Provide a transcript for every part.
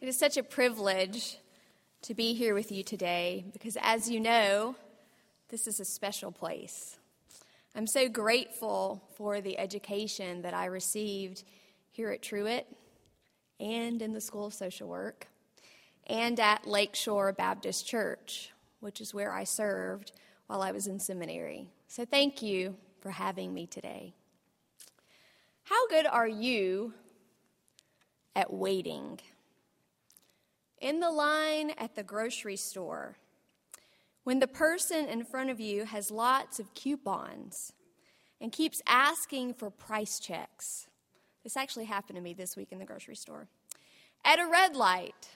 It is such a privilege to be here with you today because, as you know, this is a special place. I'm so grateful for the education that I received here at Truett and in the School of Social Work and at Lakeshore Baptist Church, which is where I served while I was in seminary. So, thank you for having me today. How good are you at waiting? In the line at the grocery store, when the person in front of you has lots of coupons and keeps asking for price checks. This actually happened to me this week in the grocery store. At a red light,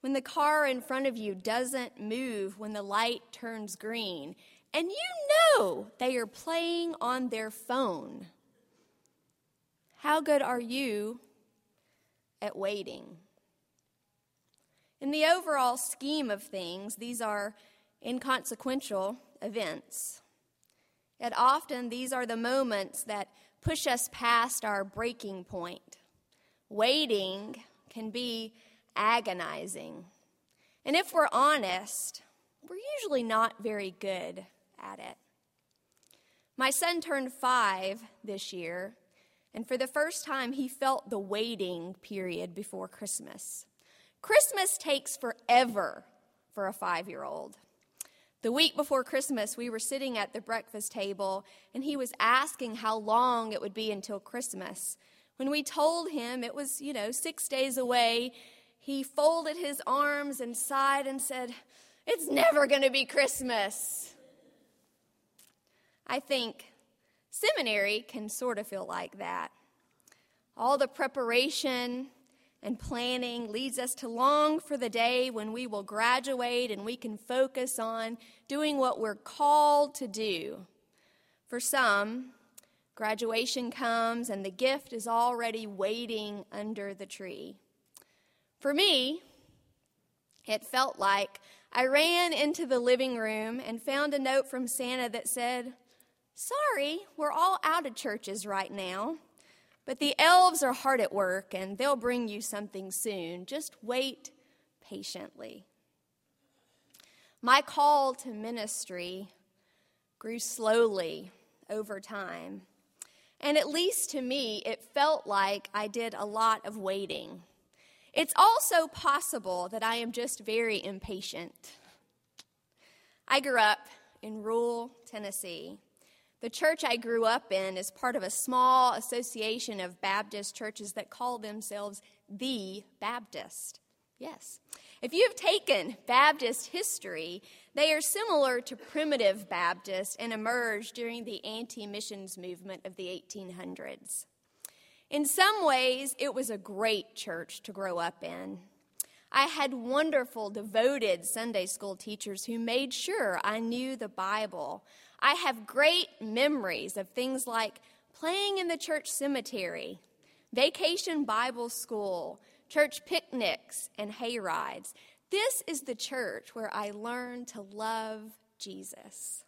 when the car in front of you doesn't move when the light turns green, and you know they are playing on their phone. How good are you at waiting? In the overall scheme of things, these are inconsequential events. Yet often, these are the moments that push us past our breaking point. Waiting can be agonizing. And if we're honest, we're usually not very good at it. My son turned five this year, and for the first time, he felt the waiting period before Christmas. Christmas takes forever for a five year old. The week before Christmas, we were sitting at the breakfast table, and he was asking how long it would be until Christmas. When we told him it was, you know, six days away, he folded his arms and sighed and said, It's never going to be Christmas. I think seminary can sort of feel like that. All the preparation, and planning leads us to long for the day when we will graduate and we can focus on doing what we're called to do. For some, graduation comes and the gift is already waiting under the tree. For me, it felt like I ran into the living room and found a note from Santa that said, Sorry, we're all out of churches right now. But the elves are hard at work and they'll bring you something soon. Just wait patiently. My call to ministry grew slowly over time. And at least to me, it felt like I did a lot of waiting. It's also possible that I am just very impatient. I grew up in rural Tennessee the church I grew up in is part of a small association of Baptist churches that call themselves the Baptist. Yes. If you have taken Baptist history, they are similar to primitive Baptists and emerged during the anti missions movement of the 1800s. In some ways, it was a great church to grow up in. I had wonderful, devoted Sunday school teachers who made sure I knew the Bible. I have great memories of things like playing in the church cemetery, vacation Bible school, church picnics, and hay rides. This is the church where I learned to love Jesus.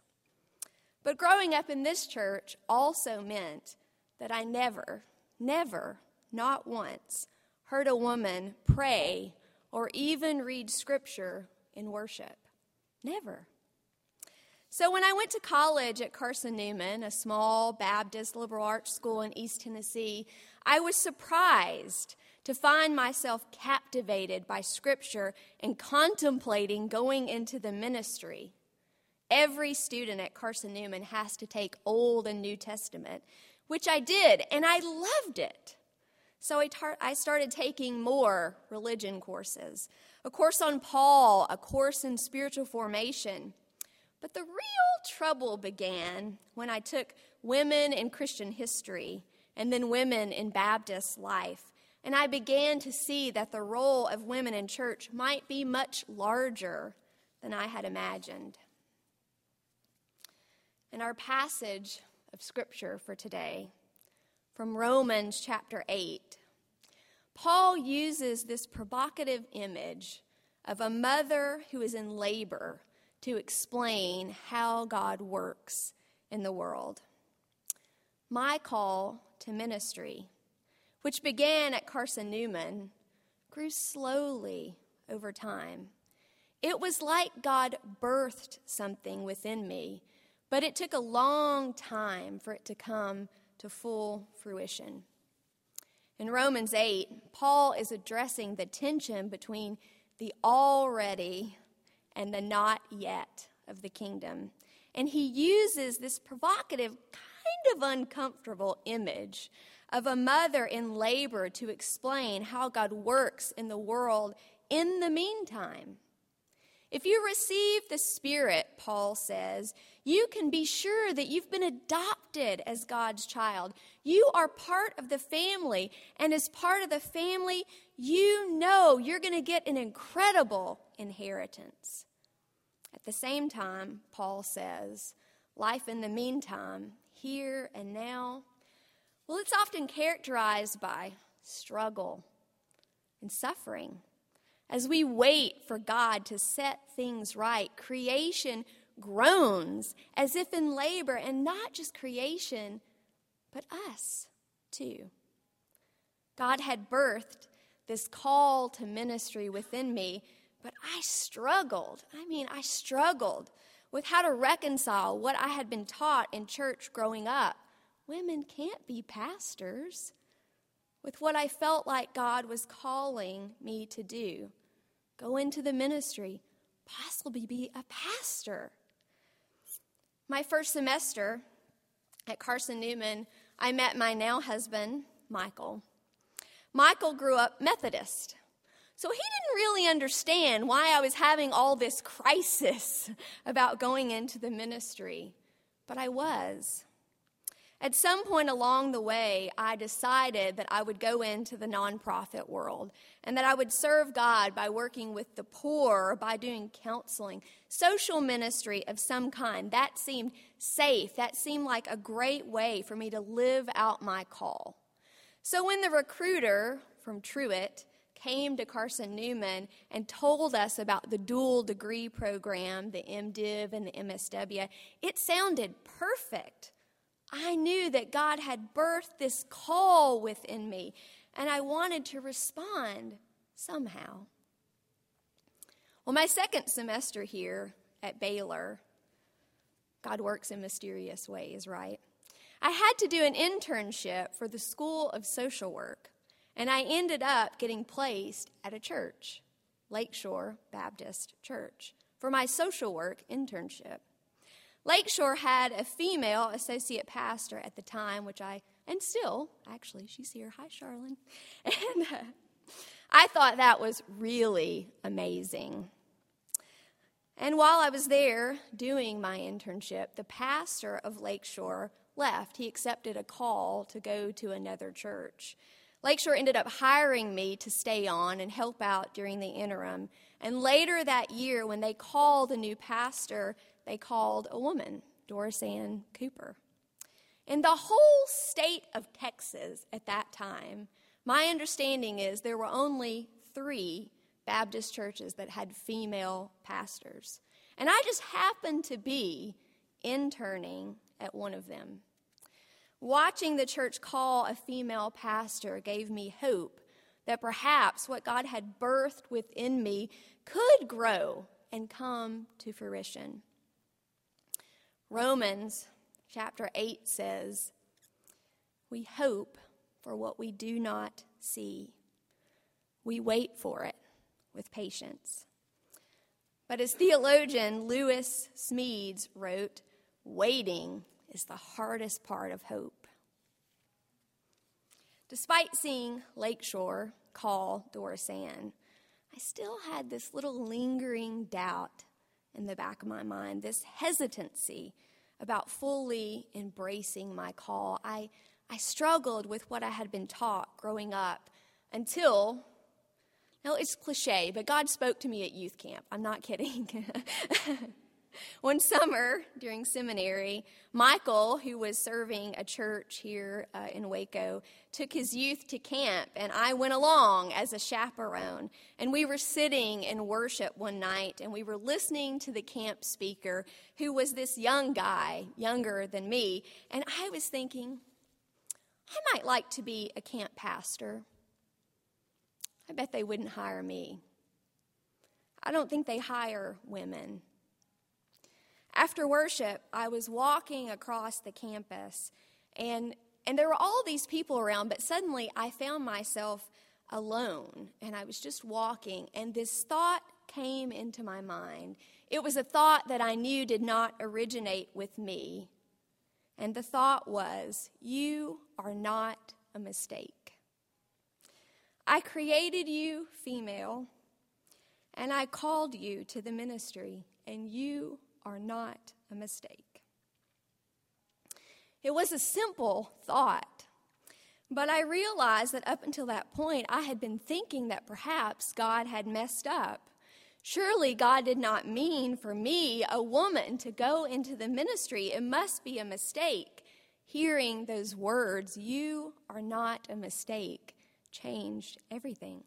But growing up in this church also meant that I never, never, not once, heard a woman pray or even read scripture in worship. Never. So, when I went to college at Carson Newman, a small Baptist liberal arts school in East Tennessee, I was surprised to find myself captivated by Scripture and contemplating going into the ministry. Every student at Carson Newman has to take Old and New Testament, which I did, and I loved it. So I, tar- I started taking more religion courses a course on Paul, a course in spiritual formation. But the real trouble began when I took women in Christian history and then women in Baptist life. And I began to see that the role of women in church might be much larger than I had imagined. In our passage of scripture for today, from Romans chapter 8, Paul uses this provocative image of a mother who is in labor to explain how God works in the world. My call to ministry, which began at Carson Newman, grew slowly over time. It was like God birthed something within me, but it took a long time for it to come to full fruition. In Romans 8, Paul is addressing the tension between the already and the not yet of the kingdom. And he uses this provocative, kind of uncomfortable image of a mother in labor to explain how God works in the world in the meantime. If you receive the Spirit, Paul says, you can be sure that you've been adopted as God's child. You are part of the family, and as part of the family, you know you're going to get an incredible inheritance. At the same time, Paul says, life in the meantime, here and now, well, it's often characterized by struggle and suffering. As we wait for God to set things right, creation groans as if in labor, and not just creation, but us too. God had birthed this call to ministry within me, but I struggled. I mean, I struggled with how to reconcile what I had been taught in church growing up. Women can't be pastors with what I felt like God was calling me to do go into the ministry, possibly be a pastor. My first semester at Carson Newman, I met my now husband, Michael. Michael grew up Methodist. So he didn't really understand why I was having all this crisis about going into the ministry, but I was. At some point along the way, I decided that I would go into the nonprofit world and that I would serve God by working with the poor or by doing counseling, social ministry of some kind. That seemed safe. That seemed like a great way for me to live out my call. So when the recruiter from Truett came to Carson Newman and told us about the dual degree program, the MDiv and the MSW, it sounded perfect. I knew that God had birthed this call within me, and I wanted to respond somehow. Well, my second semester here at Baylor, God works in mysterious ways, right? I had to do an internship for the School of Social Work, and I ended up getting placed at a church, Lakeshore Baptist Church, for my social work internship. Lakeshore had a female associate pastor at the time, which I, and still, actually, she's here. Hi, Charlene. And uh, I thought that was really amazing. And while I was there doing my internship, the pastor of Lakeshore left. He accepted a call to go to another church. Lakeshore ended up hiring me to stay on and help out during the interim. And later that year, when they called a new pastor, they called a woman, Dorisanne Cooper. In the whole state of Texas at that time, my understanding is there were only three Baptist churches that had female pastors. And I just happened to be interning at one of them. Watching the church call a female pastor gave me hope that perhaps what God had birthed within me could grow and come to fruition. Romans chapter 8 says, We hope for what we do not see. We wait for it with patience. But as theologian Lewis Smedes wrote, waiting is the hardest part of hope. Despite seeing Lakeshore call Dorisanne, I still had this little lingering doubt in the back of my mind, this hesitancy about fully embracing my call. I, I struggled with what I had been taught growing up until, now it's cliche, but God spoke to me at youth camp. I'm not kidding. One summer during seminary, Michael, who was serving a church here uh, in Waco, took his youth to camp, and I went along as a chaperone. And we were sitting in worship one night, and we were listening to the camp speaker, who was this young guy, younger than me. And I was thinking, I might like to be a camp pastor. I bet they wouldn't hire me. I don't think they hire women. After worship, I was walking across the campus, and, and there were all these people around, but suddenly I found myself alone, and I was just walking, and this thought came into my mind. It was a thought that I knew did not originate with me. And the thought was, You are not a mistake. I created you female, and I called you to the ministry, and you are not a mistake. It was a simple thought, but I realized that up until that point, I had been thinking that perhaps God had messed up. Surely God did not mean for me, a woman, to go into the ministry. It must be a mistake. Hearing those words, you are not a mistake, changed everything.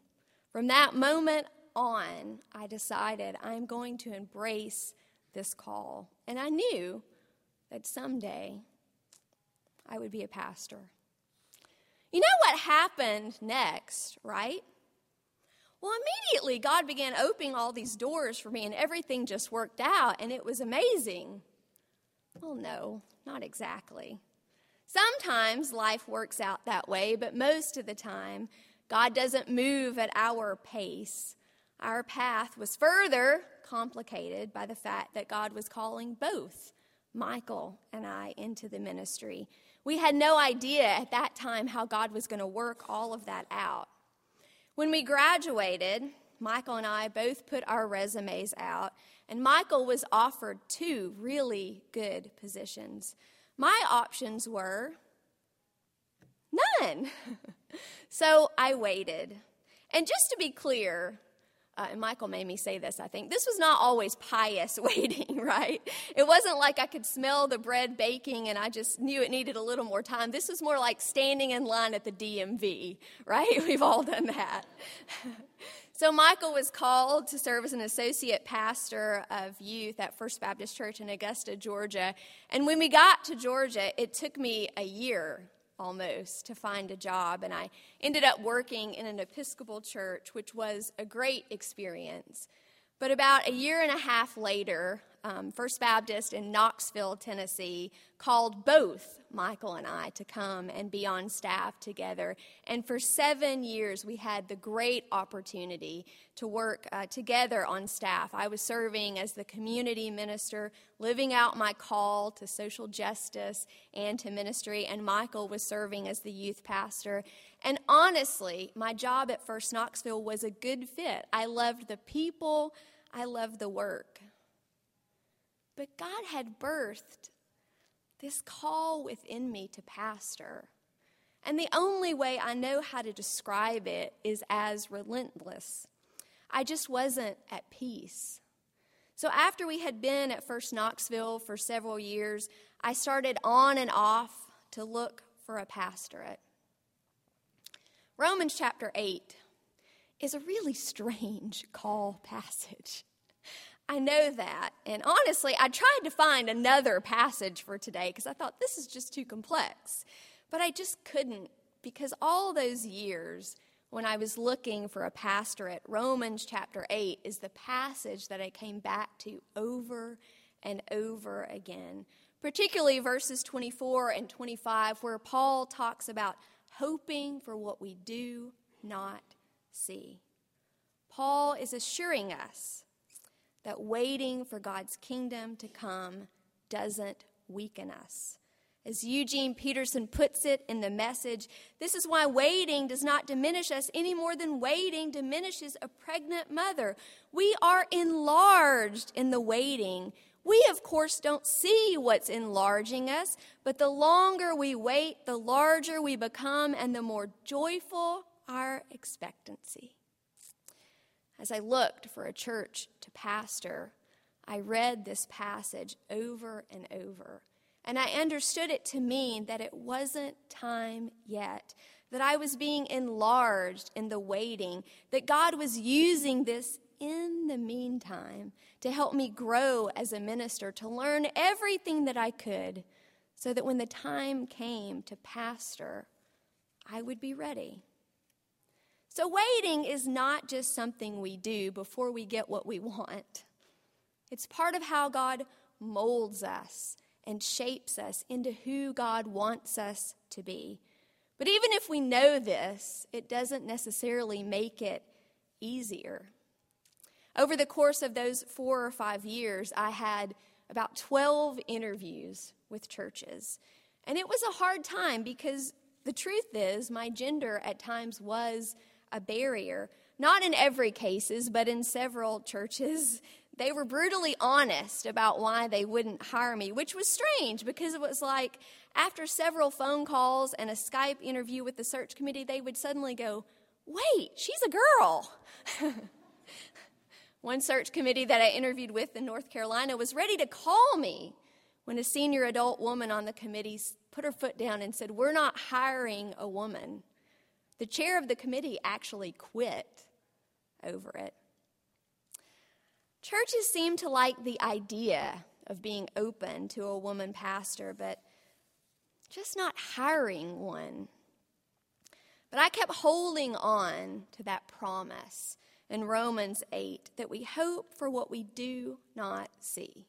From that moment on, I decided I'm going to embrace this call. And I knew that someday I would be a pastor. You know what happened next, right? Well, immediately God began opening all these doors for me, and everything just worked out, and it was amazing. Well, no, not exactly. Sometimes life works out that way, but most of the time, God doesn't move at our pace. Our path was further complicated by the fact that God was calling both Michael and I into the ministry. We had no idea at that time how God was going to work all of that out. When we graduated, Michael and I both put our resumes out, and Michael was offered two really good positions. My options were none. so I waited. And just to be clear, uh, and Michael made me say this, I think. This was not always pious waiting, right? It wasn't like I could smell the bread baking and I just knew it needed a little more time. This was more like standing in line at the DMV, right? We've all done that. so Michael was called to serve as an associate pastor of youth at First Baptist Church in Augusta, Georgia. And when we got to Georgia, it took me a year almost to find a job. And I ended up working in an Episcopal church, which was a great experience. But about a year and a half later, um, First Baptist in Knoxville, Tennessee, called both Michael and I to come and be on staff together. And for seven years, we had the great opportunity to work uh, together on staff. I was serving as the community minister, living out my call to social justice and to ministry, and Michael was serving as the youth pastor. And honestly, my job at First Knoxville was a good fit. I loved the people, I loved the work. But God had birthed this call within me to pastor. And the only way I know how to describe it is as relentless. I just wasn't at peace. So after we had been at First Knoxville for several years, I started on and off to look for a pastorate. Romans chapter 8 is a really strange call passage. I know that. And honestly, I tried to find another passage for today because I thought this is just too complex. But I just couldn't because all those years when I was looking for a pastorate, Romans chapter 8 is the passage that I came back to over and over again, particularly verses 24 and 25, where Paul talks about hoping for what we do not see. Paul is assuring us that waiting for God's kingdom to come doesn't weaken us. As Eugene Peterson puts it in the message, this is why waiting does not diminish us any more than waiting diminishes a pregnant mother. We are enlarged in the waiting. We, of course, don't see what's enlarging us, but the longer we wait, the larger we become and the more joyful our expectancy. As I looked for a church to pastor, I read this passage over and over. And I understood it to mean that it wasn't time yet, that I was being enlarged in the waiting, that God was using this in the meantime to help me grow as a minister, to learn everything that I could, so that when the time came to pastor, I would be ready. So, waiting is not just something we do before we get what we want, it's part of how God molds us and shapes us into who God wants us to be. But even if we know this, it doesn't necessarily make it easier. Over the course of those four or five years, I had about 12 interviews with churches. And it was a hard time because the truth is, my gender at times was a barrier. Not in every cases, but in several churches, they were brutally honest about why they wouldn't hire me, which was strange because it was like after several phone calls and a Skype interview with the search committee, they would suddenly go, Wait, she's a girl. One search committee that I interviewed with in North Carolina was ready to call me when a senior adult woman on the committee put her foot down and said, We're not hiring a woman. The chair of the committee actually quit over it. Churches seem to like the idea of being open to a woman pastor, but just not hiring one. But I kept holding on to that promise in Romans 8 that we hope for what we do not see.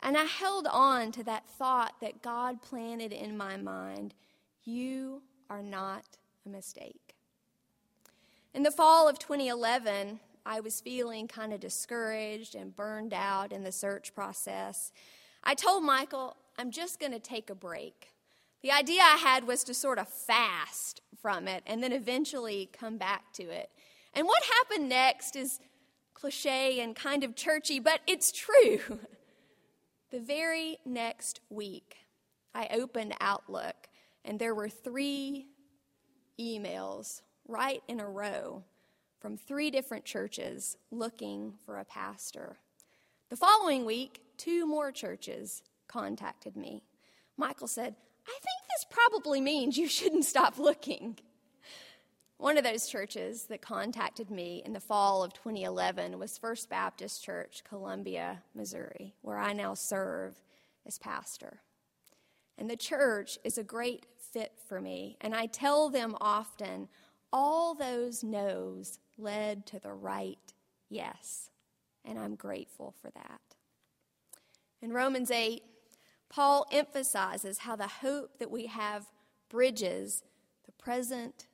And I held on to that thought that God planted in my mind you are not a mistake. In the fall of 2011, I was feeling kind of discouraged and burned out in the search process. I told Michael, I'm just going to take a break. The idea I had was to sort of fast from it and then eventually come back to it. And what happened next is cliche and kind of churchy, but it's true. the very next week, I opened Outlook and there were three emails right in a row from three different churches looking for a pastor. The following week, two more churches contacted me. Michael said, I think this probably means you shouldn't stop looking. One of those churches that contacted me in the fall of 2011 was First Baptist Church, Columbia, Missouri, where I now serve as pastor. And the church is a great fit for me, and I tell them often all those no's led to the right yes, and I'm grateful for that. In Romans 8, Paul emphasizes how the hope that we have bridges the present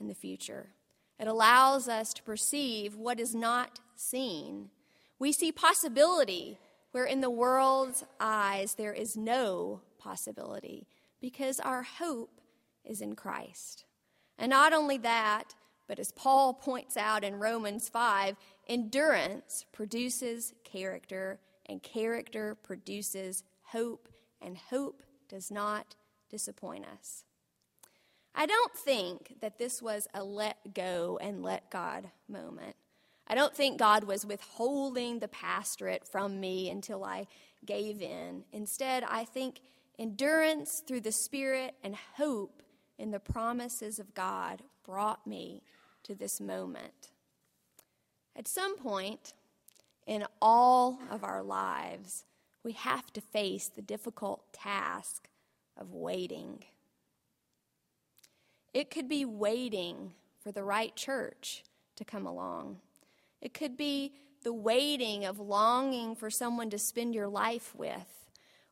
and the future. It allows us to perceive what is not seen. We see possibility where in the world's eyes there is no possibility because our hope is in Christ. And not only that, but as Paul points out in Romans 5, endurance produces character, and character produces hope, and hope does not disappoint us. I don't think that this was a let go and let God moment. I don't think God was withholding the pastorate from me until I gave in. Instead, I think endurance through the Spirit and hope in the promises of God brought me to this moment. At some point in all of our lives, we have to face the difficult task of waiting. It could be waiting for the right church to come along. It could be the waiting of longing for someone to spend your life with.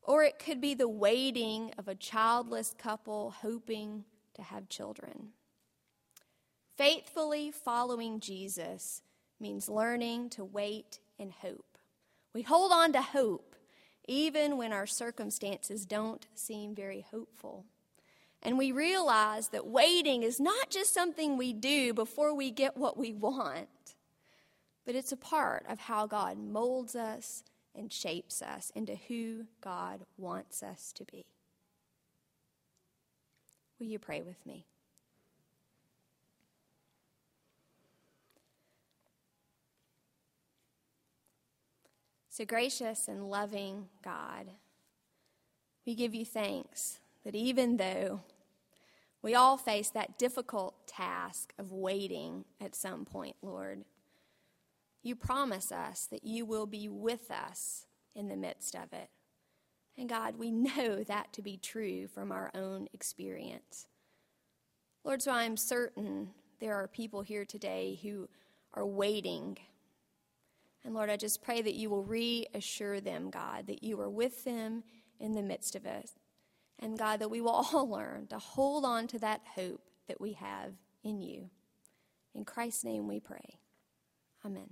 Or it could be the waiting of a childless couple hoping to have children. Faithfully following Jesus means learning to wait and hope. We hold on to hope even when our circumstances don't seem very hopeful. And we realize that waiting is not just something we do before we get what we want, but it's a part of how God molds us and shapes us into who God wants us to be. Will you pray with me? So, gracious and loving God, we give you thanks that even though we all face that difficult task of waiting at some point, Lord, you promise us that you will be with us in the midst of it. And God, we know that to be true from our own experience. Lord, so I'm certain there are people here today who are waiting. And Lord, I just pray that you will reassure them, God, that you are with them in the midst of it. And God, that we will all learn to hold on to that hope that we have in you. In Christ's name we pray. Amen.